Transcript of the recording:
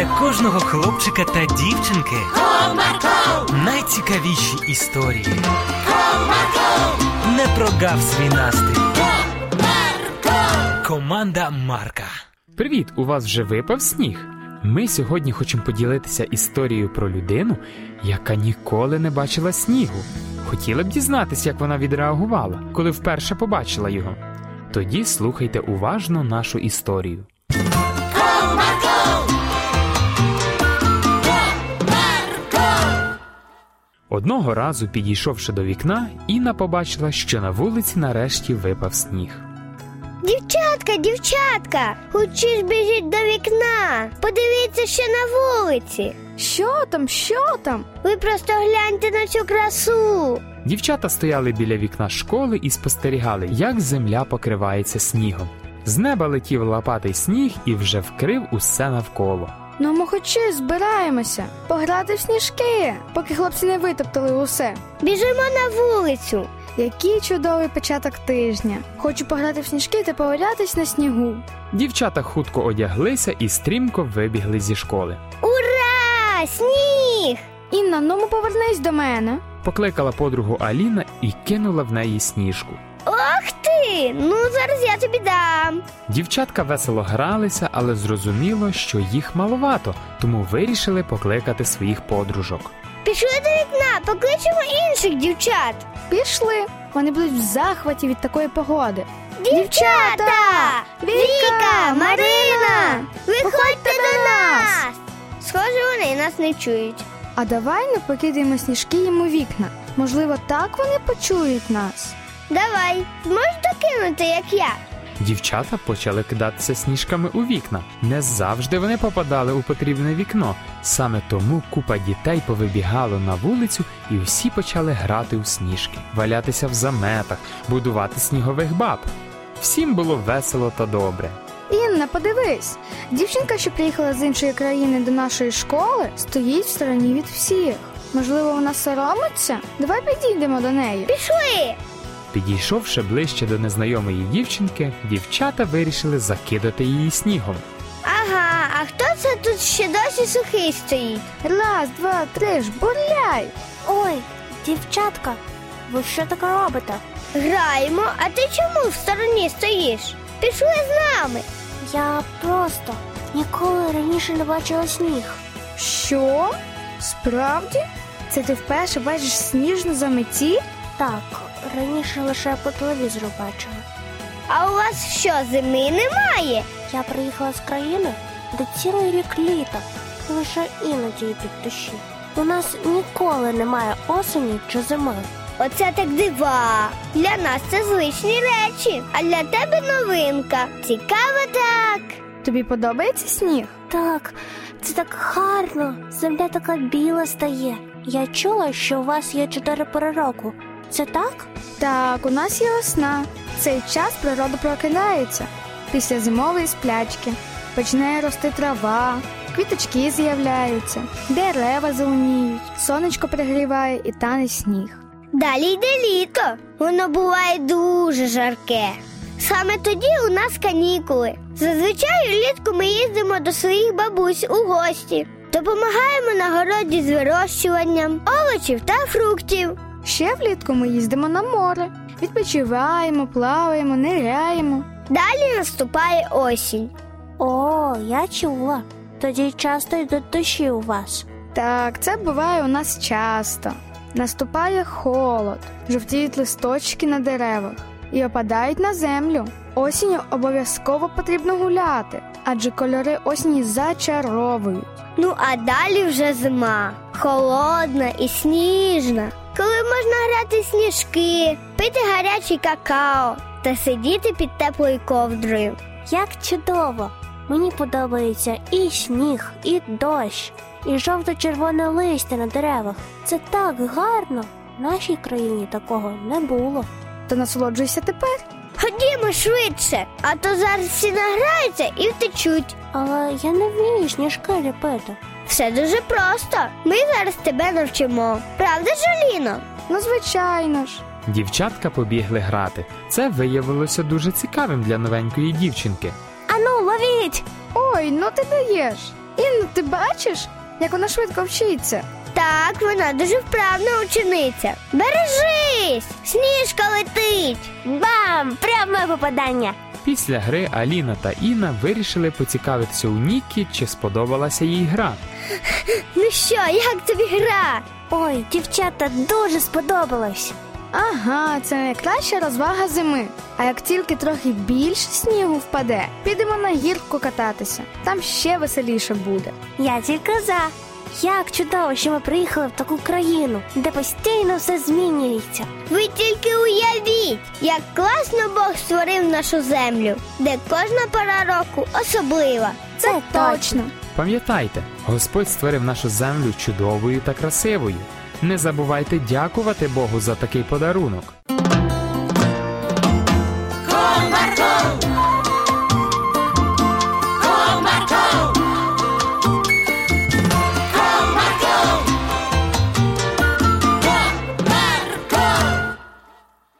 для кожного хлопчика та дівчинки Comarco, найцікавіші історії. Comarco, Не прогав свій настрій. Comarco. Команда Марка. Привіт! У вас вже випав сніг? Ми сьогодні хочемо поділитися історією про людину, яка ніколи не бачила снігу. Хотіли б дізнатися, як вона відреагувала, коли вперше побачила його. Тоді слухайте уважно нашу історію. Одного разу, підійшовши до вікна, Інна побачила, що на вулиці нарешті випав сніг. Дівчатка, дівчатка, хочеш біжіть до вікна. Подивіться, що на вулиці. Що там, що там? Ви просто гляньте на цю красу. Дівчата стояли біля вікна школи і спостерігали, як земля покривається снігом. З неба летів лопатий сніг і вже вкрив усе навколо. Ну ми хоч щось збираємося пограти в сніжки, поки хлопці не витоптали усе. Біжимо на вулицю. Який чудовий початок тижня. Хочу пограти в сніжки та повалятись на снігу. Дівчата хутко одяглися і стрімко вибігли зі школи. Ура! Сніг! Інна, ну повернись до мене. Покликала подругу Аліна і кинула в неї сніжку. Ох Ну зараз я тобі дам. Дівчатка весело гралися, але зрозуміло, що їх маловато, тому вирішили покликати своїх подружок. Пішли до вікна, покличемо інших дівчат. Пішли. Вони будуть в захваті від такої погоди. Дівчата! Віка, Марина! Виходьте до нас! Схоже, вони нас не чують. А давай не покидаємо сніжки їм у вікна. Можливо, так вони почують нас. Давай, зможеш докинути, як я. Дівчата почали кидатися сніжками у вікна. Не завжди вони попадали у потрібне вікно. Саме тому купа дітей повибігало на вулицю і всі почали грати у сніжки, валятися в заметах, будувати снігових баб. Всім було весело та добре. Інна, подивись, дівчинка, що приїхала з іншої країни до нашої школи, стоїть в стороні від всіх. Можливо, вона соромиться? Давай підійдемо до неї. Пішли! Підійшовши ближче до незнайомої дівчинки, дівчата вирішили закидати її снігом. Ага, а хто це тут ще досі сухий стоїть? Раз, два, три, жбурляй! Ой, дівчатка, ви що таке робите? Граємо, а ти чому в стороні стоїш? Пішли з нами. Я просто ніколи раніше не бачила сніг. Що? Справді? Це ти вперше бачиш сніжну заметі? Так, раніше лише по телевізору бачила. А у вас що, зими немає? Я приїхала з країни, де цілий рік літа, і лише іноді йдуть дощі. У нас ніколи немає осені чи зими. Оце так дива. Для нас це звичні речі, а для тебе новинка. Цікаво так. Тобі подобається сніг? Так, це так гарно, земля така біла стає. Я чула, що у вас є чотири пори року. Це так? Так, у нас є весна. В цей час природа прокидається. Після зимової сплячки починає рости трава, квіточки з'являються, дерева зеленіють, сонечко пригріває і тане сніг. Далі йде літо. Воно буває дуже жарке. Саме тоді у нас канікули. Зазвичай влітку ми їздимо до своїх бабусь у гості. Допомагаємо на городі з вирощуванням овочів та фруктів. Ще влітку ми їздимо на море, відпочиваємо, плаваємо, ниряємо. Далі наступає осінь. О, я чула. Тоді часто йдуть дощі у вас. Так, це буває у нас часто. Наступає холод, жовтіють листочки на деревах і опадають на землю. Осінню обов'язково потрібно гуляти, адже кольори осені зачаровують. Ну а далі вже зима, холодна і сніжна, коли можна грати сніжки, пити гарячий какао та сидіти під теплою ковдрою. Як чудово! Мені подобається і сніг, і дощ, і жовто-червоне листя на деревах. Це так гарно. В нашій країні такого не було. То насолоджуйся тепер. Ходімо швидше, а то зараз всі награються і втечуть. Але я не вмію сніжки ліпити. Все дуже просто. Ми зараз тебе навчимо. Правда, Жоліно? Ну, звичайно ж. Дівчатка побігли грати. Це виявилося дуже цікавим для новенької дівчинки. Ану, ловіть! Ой, ну ти даєш. Інно, ти бачиш, як вона швидко вчиться? Так, вона дуже вправна учениця. Бережись! Сніжка летить. Бам! Пряме попадання. Після гри Аліна та Інна вирішили поцікавитися у Нікі, чи сподобалася їй гра. Ну що, як тобі гра? Ой, дівчата дуже сподобалось. Ага, це найкраща розвага зими. А як тільки трохи більше снігу впаде, підемо на гірку кататися. Там ще веселіше буде. Я тільки за. Як чудово, що ми приїхали в таку країну, де постійно все змінюється. Ви тільки уявіть, як класно Бог створив нашу землю, де кожна пора року особлива. Це точно. Пам'ятайте, Господь створив нашу землю чудовою та красивою. Не забувайте дякувати Богу за такий подарунок.